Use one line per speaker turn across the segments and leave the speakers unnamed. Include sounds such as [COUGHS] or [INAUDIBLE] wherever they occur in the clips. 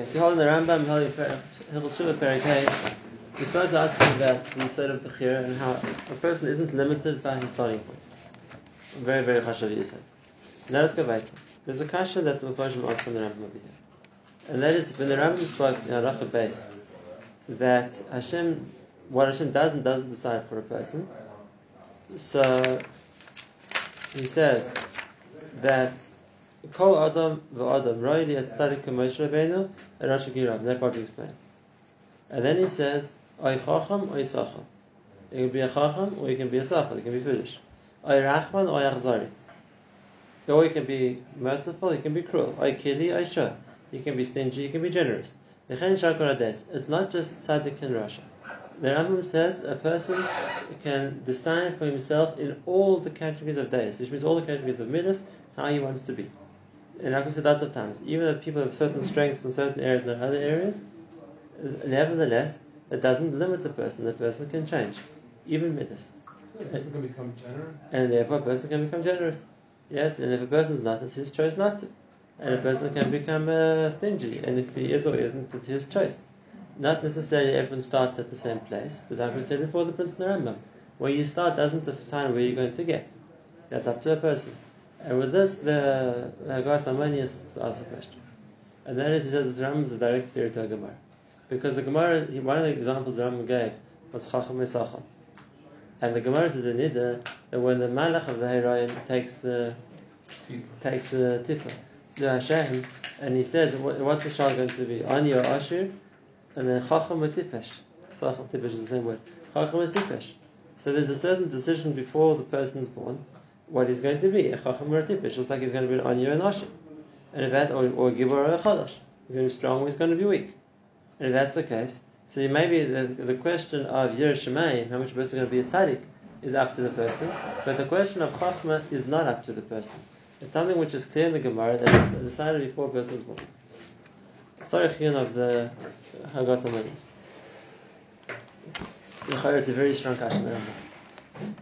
Hold the Rambam, Hilchul Perikay. We started to ask about the state of Bechira and how a person isn't limited by his starting point. Very, very chashav you said. Let us go back. There's a kasha that the Mephoshim asked from the Rambam over here. And that is, when the Rambam spoke in Aracha base, that Hashem, what Hashem does and doesn't decide for a person. So, he says that Kol Adam v'Adam Roili as Tzadik Moshe Rabbeinu and Rosh Girav. That part explains. And then he says, Oy Chacham, Oy Sacham. You can be a Chacham or you can be a Sacham. You can be foolish. Oy Rachman, Oy Achzari. Or you can be merciful, you can be cruel. Oy Kili, Oy Shah. You can be stingy, you can be generous. It's not just Tzadik and Rasha. The Rambam says a person can decide for himself in all the categories of days, which means all the categories of midas, how he wants to be and like we said lots of times, even if people have certain strengths in certain areas and other areas, nevertheless, it doesn't limit a person. The person can change, even midas.
A person can become generous.
And therefore, a person can become generous. Yes, and if a person is not, it's his choice not to. And a person can become uh, stingy, and if he is or isn't, it's his choice. Not necessarily everyone starts at the same place, but like we said before, the principle of Rambam, where you start doesn't define where you're going to get. That's up to a person. And with this, the Hagahos Maimonios asks a question. And that is, he says, Rambam is a direct theory to a Gemara. Because the Gemara, one of the examples Rambam gave was Chacham Esachal. And the Gemara says in Nida that when the Malach of the Herayin takes the takes the Tifa, the Hashem, and he says, what's the child going to be? Ani or Ashir? And then Chacham or Tipesh. Tipesh is the same word. Chacham or Tipesh. So there's a certain decision before the person is born what he's going to be, a chacham or a tipish, just like he's going to be an anya and ashim. And if that, or, or gibor or a chadash, he's going to be strong or he's going to be weak. And if that's the case, so maybe the, the question of Yerushalayim, how much a person is going to be a tzaddik, is up to the person, but the question of chachma is not up to the person. It's something which is clear in the Gemara that is decided before a person is born. Sorry, chiyun of the Amanis. It's a very strong question.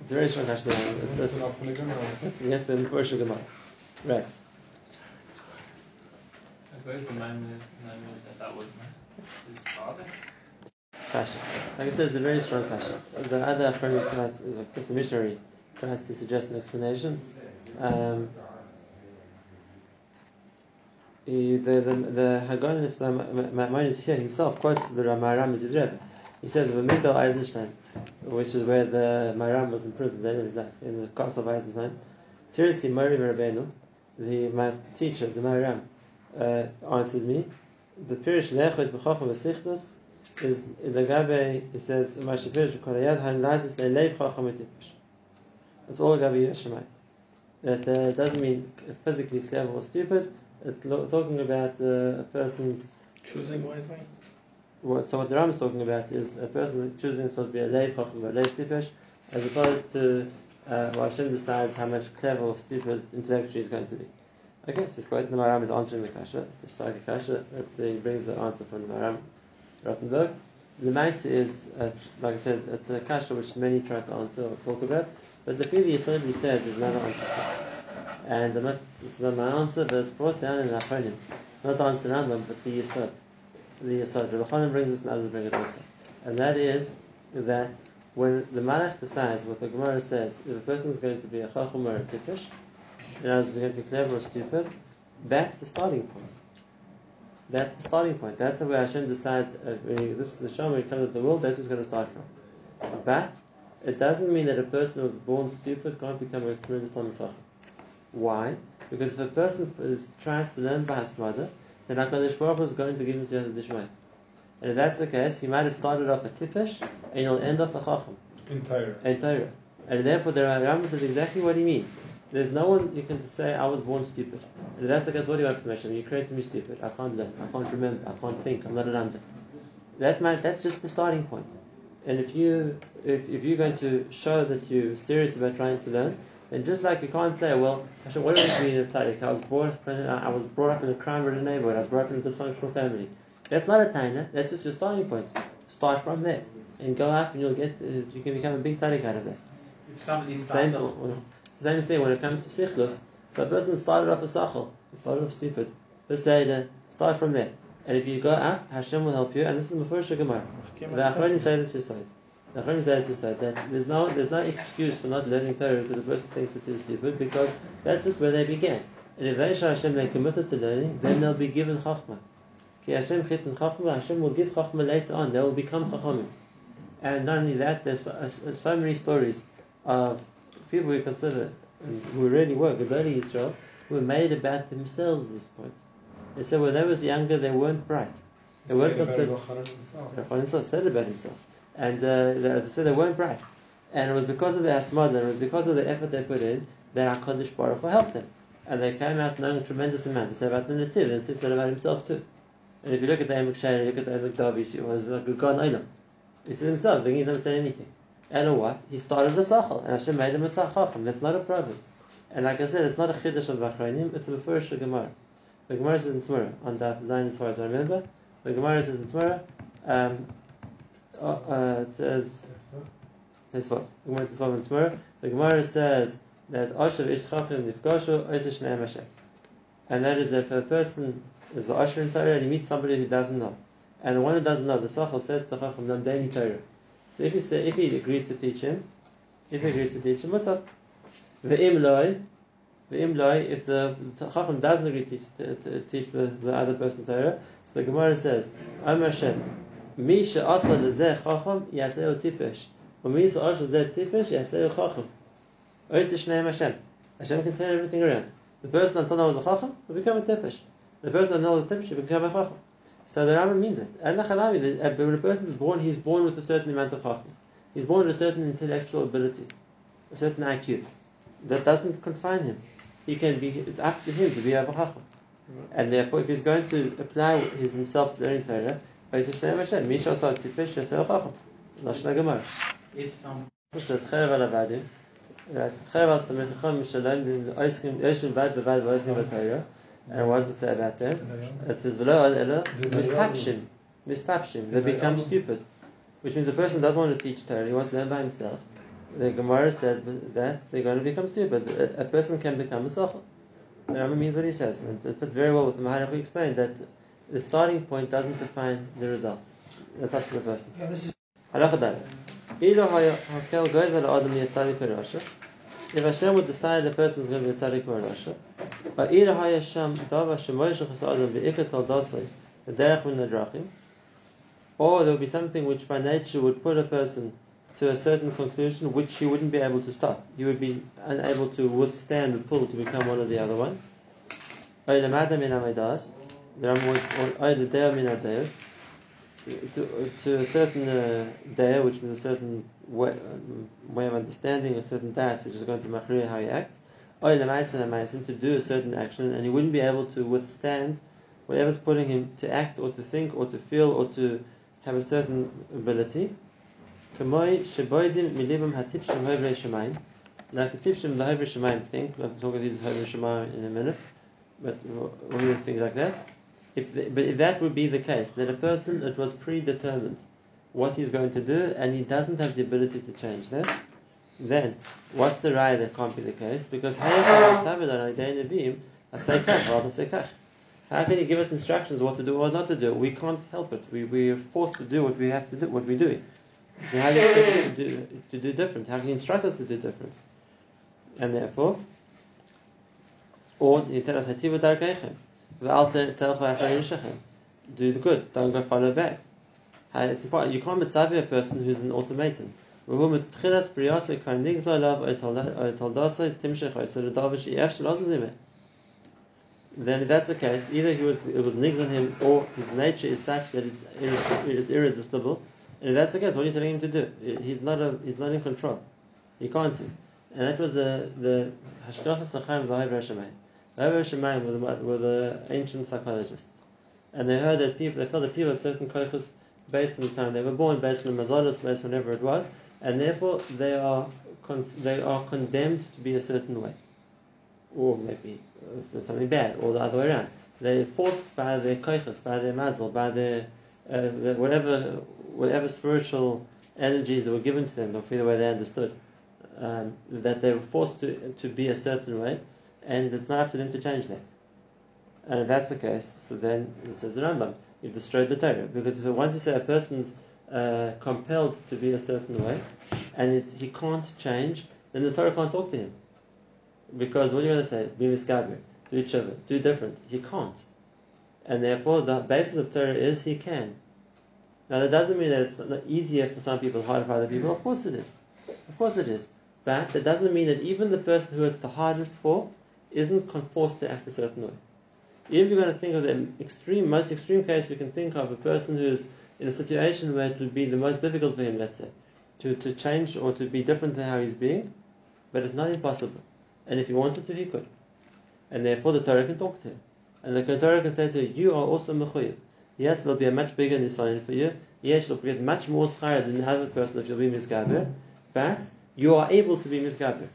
It's a very strong question. It's, it's, it's, yes, in Persia Gemara. Right.
Where's the moment that that was his father?
Kasha. Like I said, it's a very strong kasha. The other Achronim tonight, it's a missionary, tries to suggest an explanation. Um, he, the the the Hagahos Maimonios here himself quotes the Ramaram as his Rebbe. He says Migdal Eisenstein, which is where the Maram was imprisoned the end of his life, in the castle of Eisenstein. Tirsi Mari Rabbeinu, the my teacher, the Maram, uh, answered me. The Pirish Lech is Bechacham V'Sichtus is in the Gabe. He says Masha Pirish Kolayad Han Lazis Leiv Chacham Etipish. It's all Gabe Yeshemai. That uh, doesn't mean physically clever or stupid. It's lo- talking about uh, a person's
choosing wisely.
What, so what the Ram is talking about is a person choosing to be a leiv chacham or a tipesh, as opposed to uh, well, Hashem decides how much clever or stupid intellectual he's going to be. Okay, so it's quite the Maram is answering the kasha. It's a stark kasha. That's the, he brings the answer from the Maram Rothenburg. The mice is, it's, like I said, it's a kasha which many try to answer or talk about, but the Fili Yisrael said there's another answer. And I'm not, it's not my answer, but it's brought down in Achronim. Not the answer but the Yisod the Yisod. Rabbi Chanan brings this and others bring it also. And that is that when the Malach decides what the Gemara says, if a person is going to be a Chacham or a Tipish, and others is going to be clever or stupid, that's the starting point. That's the starting point. That's where Hashem decides, uh, when you, this the Shah, when you come to the world, that's it's going to start from. But it doesn't mean that a person who was born stupid can't become a tremendous Chacham. Why? Because if a person is, tries to learn by Hasmada, then HaKadosh Baruch Hu is going to give him to Dishmai. And if that's the case, he might have started off a Tipish, and he'll end off a Chacham.
In Torah.
And therefore the Rambam says exactly what he means. There's no one you can say, I was born stupid. And if that's the case, what do you want from Hashem? You created me stupid. I can't learn. I can't remember. I can't think. I'm not an under. That might, that's just the starting point. And if you if, if you're going to show that you're serious about trying to learn, then just like you can't say, well, Hashem, what does it mean in tzaddik? I was brought up in, I was brought up in a crime-ridden neighborhood. I was brought up in a dysfunctional family. That's not a taina. That's just your starting point. Start from there and go up, and you'll get uh, you can become a big tzaddik out of that.
If somebody
Same,
starts off,
it's the same thing when it comes to sichlus. So a person started off a sachel, he started off stupid. Let's say that start from there, And if you go up, Hashem will help you. And this is before Gemara. The Achronim say this aside. The Achronim say this aside that there's no there's no excuse for not learning Torah because the person thinks it is stupid because that's just where they began. And if they show Hashem they're committed to learning, then they'll be given Chachma. Ki Hashem chitin Chachma, Hashem will give Chachma later on. They will become Chachamim. And not only that, there's so, uh, so many stories of people we consider and who really were Gedali Israel who made about themselves this point. They said when they was younger they weren't bright. They weren't considered. Yochanan said about himself, and uh, they, they weren't bright, and it was because of their asmada, it was because of the effort they put in that Hakadosh Baruch Hu helped them, and they came out knowing a tremendous amount. They said about the Netziv, and Netziv said about himself too. And if you look at the Emek Shai, look at the Emek Davar, he was like a God Olam. He said himself, he didn't understand anything. And what? He started as a sachal, and Hashem made him a tzachachim. That's not a problem. And like I said, it's not a chiddush of Bachronim, it's a Mefurish Gemara. The Gemara says in Tzmura, on Daf Zayin as far as I remember, the Gemara says in Tzmura, um, uh, uh, it says, says what? The Gemara says the that Asher Ishtchachim Nifgashu Oisish Ne'em And that is if a person is an Asher in Torah and he meets somebody who doesn't know. And the one who doesn't know, the Sachal says to Chacham, Namdeni Torah. So if he say, if he agrees to teach him, if he agrees to teach him, mutar. Ve'im loy, ve'im loy, if the Chacham doesn't agree to teach, to, to teach the, the other person Torah, so the Gemara says, Am Hashem, mi she'asa lezeh Chacham, yaseu tipesh, or mi she'asa lezeh tipesh, yaseu Chacham. Ois Shneim Hashem. Hashem can turn everything around. The person that thought was a Chacham will become a tipesh. The person that knows a tipesh will become a Chacham. So the Rambam means it. And Nachalami, uh, when a person is born, he's born with a certain amount of chachma. He's born with a certain intellectual ability, a certain IQ. That doesn't confine him. He can be. It's up to him to be a chacham. And therefore, if he's going to apply his himself to learning Torah.
If some
says Cherev al Avadim, right? Cherev al Tamechacham Mishalem Oiskim Yoshin Vad Bevad Oiskim B'Torah. And what does it say about them? It says V'lo Ela Mistapshim, Mistapshim. They become stupid, which means the person doesn't want to teach Torah. He wants to learn by himself. The Gemara says that they're going to become stupid. A, a person can become a sochel. The Rambam means what he says, and it fits very well with the Maharaj who explained that the starting point doesn't define the result. That's up to the person.
Yeah, this is
Halacha Daled. Ilo hakel goes al adam liyasadik Rasha. If Hashem would decide the person is going to be a tzaddik or a rasha, but hayasham dava shemoysh chas adam veikat al dasai derech min or there would be something which by nature would put a person to a certain conclusion which he wouldn't be able to stop. He would be unable to withstand the pull to become one or the other one. The Rambam was oile deo min adeus, to, to a certain uh, which means a certain way, um, way of understanding, a certain das, which is going to machriya how he acts, or to do a certain action, and he wouldn't be able to withstand whatever's putting him to act or to think or to feel or to have a certain ability. Like the tipshim the hovre shemaim think. I'll talk about these hovre shemaim in a minute. But what do think like that? If the, but if that would be the case, that a person it was predetermined what he's going to do, and he doesn't have the ability to change that, then what's the raya that can't be the case? Because how can you give us instructions what to do or not to do? We can't help it. We, we are forced to do what we have to do, what we're doing. So how do you expect us to do, to do different? How can you instruct us to do different? And therefore, or you tell us Do the good. Don't go follow back. It's important. You can't mitzvah a person who's an automaton. Then if that's the case, either he was it was nigs on him or his nature is such that it's, it is irresistible. And if that's the case, what are you telling him to do? He's not a, he's not in control. He can't do. And that was the the hashkachas sachaim v'hayv The Hayv Hashemayim were the, were the ancient psychologists, and they heard that people they felt that people had certain kochos based on the time they were born, based on mazalas, based on whatever it was, and therefore they are con- they are condemned to be a certain way, or maybe something bad, or the other way around. They're forced by their koichas, by their mazel, by their uh, the, whatever whatever spiritual energies that were given to them, or the way they understood, um, that they were forced to to be a certain way, and it's not up to them to change that. And if that's the case, so then it says the Rambam, you've destroyed the Torah. Because if once you say a person's uh, compelled to be a certain way, and he can't change, then the Torah can't talk to him. Because what are you going to say? Be misgaber, do each other, do different. He can't. And therefore, the basis of Torah is he can. Now, that doesn't mean that it's easier for some people, harder for other people. Of course it is. Of course it is. But that doesn't mean that even the person who it's the hardest for isn't forced to act a certain way. If you're going to think of the extreme, most extreme case we can think of, a person who's in a situation where it would be the most difficult for him, let's say, to, to change or to be different to how he's being, but it's not impossible. And if he wanted to, he could. And therefore the Torah can talk to him. And the Torah can say to him, you are also mechuyev. Yes, there'll be a much bigger nisayon for you. Yes, you'll get much more schar than the other person if you'll be misgaber. But you are able to be misgaber.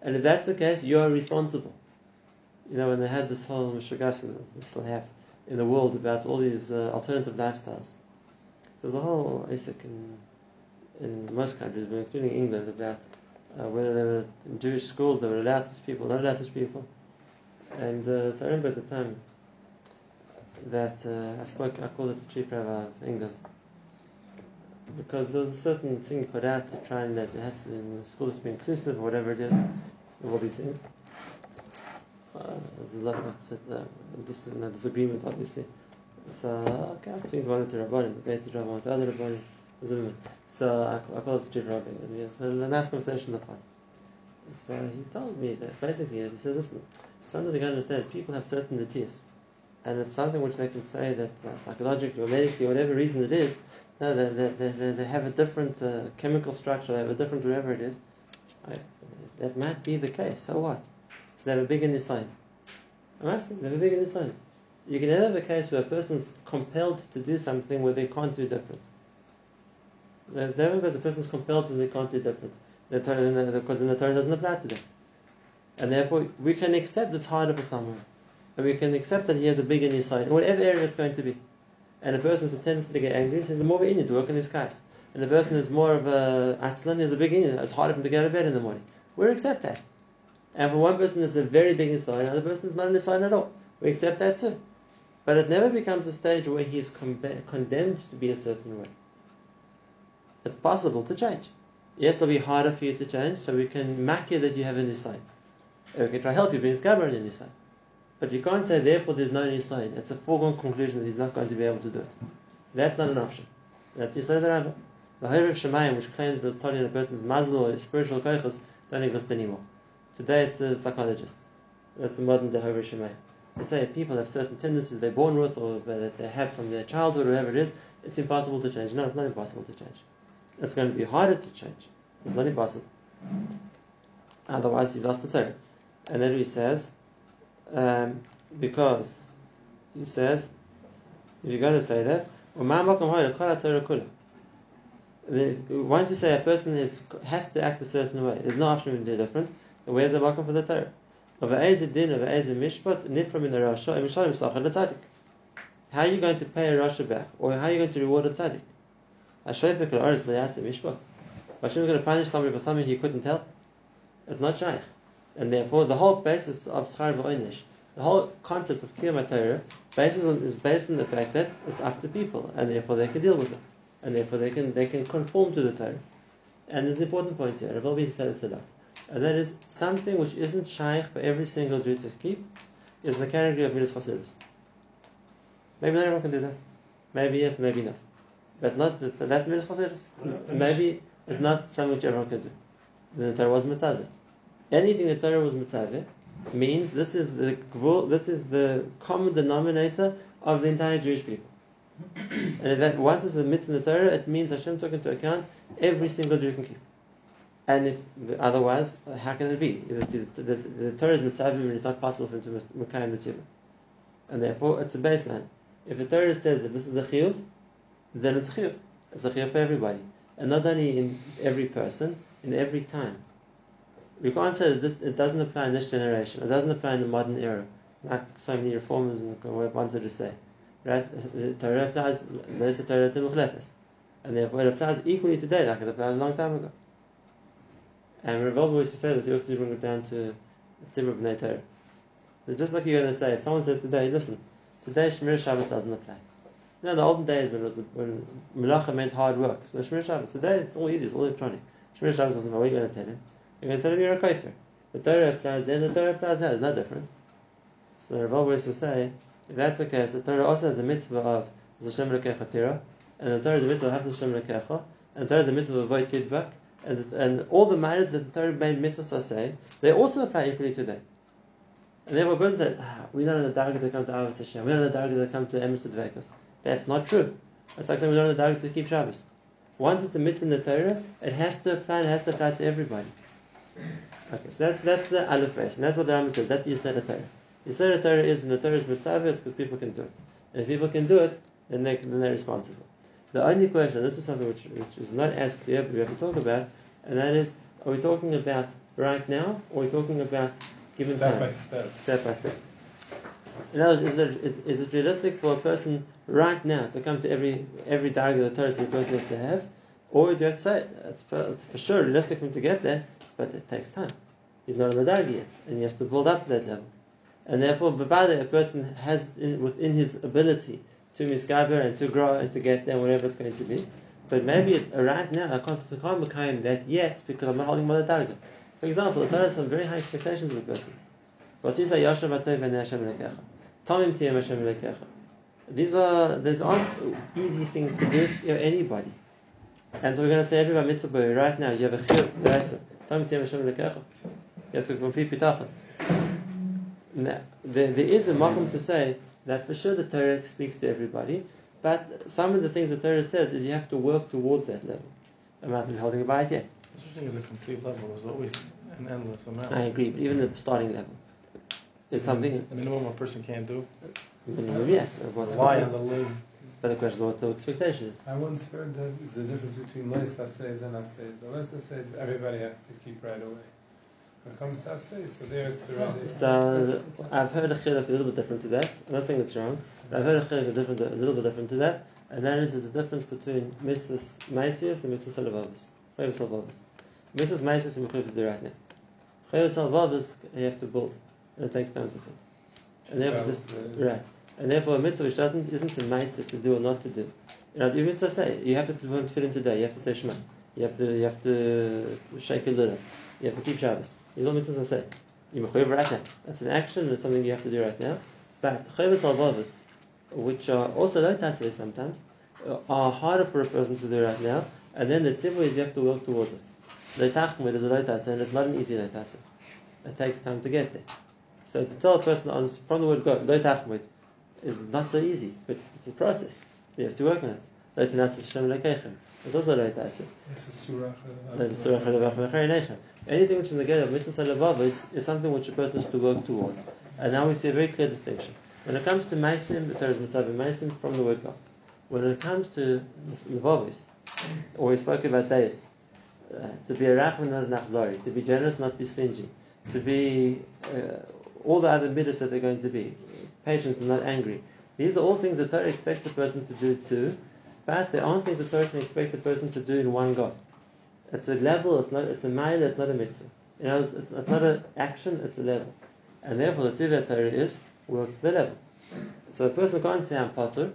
And if that's the case, you are responsible you know, when they had this whole mishugas, they still have in the world about all these uh, alternative lifestyles. There's a whole Isaac in, in most countries, but including England, about uh, whether they were in Jewish schools, they were allowed such people, not allowed such people. And uh, so I remember at the time that uh, I spoke, I called it the chief rabbi of England. Because there was a certain thing put out to try and that it has to be in the schools to be inclusive or whatever it is, all these things. A of uh, dis- uh, disagreement, obviously. So, okay, I speak one to Rabbanim, the Beit Rabbanim, to other Rabbanim, So, I, I call it the Chief Rabbi, and we had a nice conversation the fun. So, he told me that basically, he says, listen, sometimes you can understand, people have certain natives, and it's something which they can say that uh, psychologically or medically, whatever reason it is, no, they, they, they, they have a different uh, chemical structure, they have a different whatever it is. That might be the case, so what? So they have a in. I'm asking, they have a big in. You can have a case where a person is compelled to do something where they can't do different. Never a person is compelled to they can't do different. The Torah, because then the Torah doesn't apply to them. And therefore, we can accept it's harder for someone. And we can accept that he has a big in his side, in whatever area it's going to be. And a person a tendency to get angry, has more of an to work on his case. And a person who's more of a atzlan, has a big in it's harder for him to get out of bed in the morning. We accept that. And for one person it's a very big Nisayan, another person is not a Nisayan at all. We accept that too. But it never becomes a stage where he is con- condemned to be a certain way. It's possible to change. Yes, it'll be harder for you to change, so we can mark you that you have a Nisayan. We can try to help you being Skabar in Nisayan. But you can't say, therefore, there's no Nisayan. It's a foregone conclusion that he's not going to be able to do it. That's not an option. That's the Rabbah. The Hayr of Shemayim, which claimed it was taught in a person's mazel or spiritual koichas, don't exist anymore. Today it's the psychologists. That's the modern Jehovah Shemay. They say people have certain tendencies they're born with or that they have from their childhood or whatever it is, it's impossible to change. No, it's not impossible to change. It's going to be harder to change. It's not impossible. Otherwise, you've lost the Torah. And then he says, um, because he says, if you're going to say that, once you say a person is, has to act a certain way, there's no option to do different. Where's the welcome for the Torah? Of a din, of a mishpat, nifra min rasha, and mishalim sachar tzaddik. How are you going to pay a rasha back, or how are you going to reward a tzaddik? Hashayfek la'aretz le'yasim mishpat. Hashem is going to punish somebody for something he couldn't tell. It's not shaykh, and therefore the whole basis of schar v'oinish, the whole concept of kiyam Torah, basis on, is based on the fact that it's up to people, and therefore they can deal with it, and therefore they can they can conform to the Torah. And there's an important point here. Rav said this a lot and that is something which isn't shaykh for every single Jew to keep, is the category of Midas Chasidus. Maybe not everyone can do that. Maybe yes, maybe no. But not that's Midas Chasidus. Maybe it's not something which everyone can do. The Torah was mitzvah. Anything the Torah was mitzvah means this is the this is the common denominator of the entire Jewish people. [COUGHS] and that once it's a mitzvah in the Torah, it means Hashem took into account every single Jew can keep. And if otherwise, how can it be? The, the, the, the Torah is mitzvah it's not possible for him to mekayim mitzvah. And therefore, it's a baseline. If the Torah says that this is a chiyuv, then it's a chiyuv. It's a chiyuv for everybody. And not only in every person, in every time. We can't say that this, it doesn't apply in this generation, it doesn't apply in the modern era, like so many reformers wanted to say. Right? The Torah applies, there's the Torah to And therefore, it applies equally today, like it applied a long time ago. And Elba used to say that he also bring it down to Tzibur B'nai Torah. just like you're going to say, if someone says today, listen, today Shemir Shabbos doesn't apply. You know, in the olden days when it was when melacha meant hard work. So Shemir Shabbos. Today it's all easy. It's all electronic. Shemir Shabbos doesn't know what are you're going to tell him. You're going to tell him you're a kafir. The Torah applies then. The Torah applies now. There's no difference. So Rav always will say, if that's the case, the Torah also has a mitzvah of Hashem Lekecha Tira, and the Torah is a mitzvah of Hashem Lekecha, and the Torah is a mitzvah of Avoid Tidbak, it- and all the matters that the Torah made mitzvahs say, they also apply equally today. And therefore, person said, ah, we don't know the dargah to come to Avos Hashem, we don't know the dargah to come to Emes Dvekos. That's not true. It's like saying we don't know the dargah to keep Shabbos. Once it's a mitzvah in the Torah, it has to apply, it has to apply to everybody. Okay, so that's, that's the Aleph base, and that's what the Rambam says, that's the Yisrael Torah. Yisrael Torah is, and the Torah is mitzvah, because people can do it. And if people can do it, then, they, then they're responsible. The only question, this is something which, which is not as clear, but we have to talk about, and that is, are we talking about right now, or are we talking about given
Step
time?
by step.
step by step. In other words, is it, is, is it realistic for a person right now to come to every every darga the Torah says a person has to have, or do you have to say it's for, it's for sure realistic for him to get there, but it takes time. He's not the darga yet, and he has to build up to that level. And therefore, b'vada, a person has in, within his ability to misgaber and to grow and to get there, whatever it's going to be. But maybe it, uh, right now I can't, become that yet because I'm not holding my darga. For example, the Torah has some very high expectations of a person. These are these aren't easy things to do for anybody. And so we're going to say every mitzvah right now you have a chiyuv. You have to complete pitachon. There, there is a makom to say that for sure the Torah speaks to everybody, but some of the things the Torah says is you have to work towards that level. I'm not holding a bite yet.
Such thing as a complete level. There's always an endless amount.
I agree, but even the starting level is something
The minimum a person can't do.
minimum, yes. of what's
Rely on
expected.
the limb.
But the question is what the expectation is.
I once heard that it's a difference between lois says and assays. The lois says everybody has to keep right away. When it comes to assays, so there it's already.
So I've heard a chiluk a little bit different to that. I'm not saying it's wrong. I've heard a chiluk a, different, a little bit different to that, and that is there's a difference between mitzvahs maisius and mitzvahs halavavas. Chayvus halavavas. Mitzvahs maisius and right now. Chayvus halavavas you have to build, and it takes time to build. And therefore, this, right. And therefore, a mitzvah which doesn't isn't a maisius to do or not to do. You know, even to say you have to fit in today. You have to say Shema. You have to you have to shake a little. You have to keep Shabbos. Are all mitzvahs say. You mechuyev right now. That's an action. That's something you have to do right now. But chayvus halvavus, which are also low taseh sometimes, uh, are harder for a person to do right now. And then the tzivah is you have to work towards it. The tachmid is a low and it's not an easy low. It takes time to get there. So to tell a person on, from the word go, low is not so easy, but it's a process. You have to work on it. Lo tinasis Hashem. It's also low taseh.
It's a surah.
A surah Chalavach Mechari Nechem. Anything which is in the gate of mitzvah Salavava is, is something which a person has to work towards. And now we see a very clear distinction. When it comes to Maisim, the Torah is mitzvah Maisim from the word God. When it comes to Levavis, or we spoke about Deis, uh, to be a Rachman, not an Achzari, to be generous, not be stingy, to be uh, all the other midas that they're going to be, patient and not angry. These are all things the Torah expects a person to do too, but there aren't things the Torah can expect a person to do in one go. It's a level, it's not it's a mile, it's not a mitzvah. You know, it's, it's not an action, it's a level. And therefore the tzivah Torah is work the level. So a person can't say I'm potter,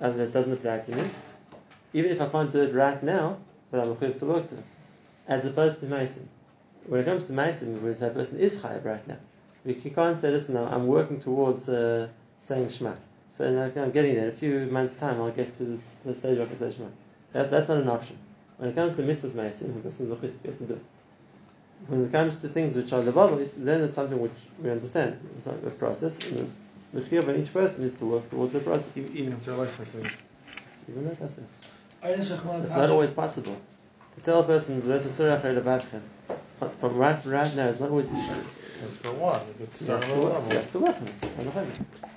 and that doesn't apply to me. Even if I can't do it right now, but I'm equipped to work to it. As opposed to Mason. When it comes to Mason, where a person is chayav right now, we you can't say, listen, I'm working towards uh, saying Shema. So like, I'm getting there. In a few months' time, I'll get to the, the stage of I can Shema. That, that's not an option. When it comes to mitzvahs Mason, the person is mechit, he has to do it. When it comes to things which are levavis, then it's something which we understand. It's like a process. And the chiyuv on each person is to work towards the process.
Even if their license is.
Even that process.
Ayah Sheikh
It's not always possible. To tell a person, "There's a surah Levatchem," from right right now, it's not always easy.
It's for a while. It's
You
start a
to
low
you have to work on it.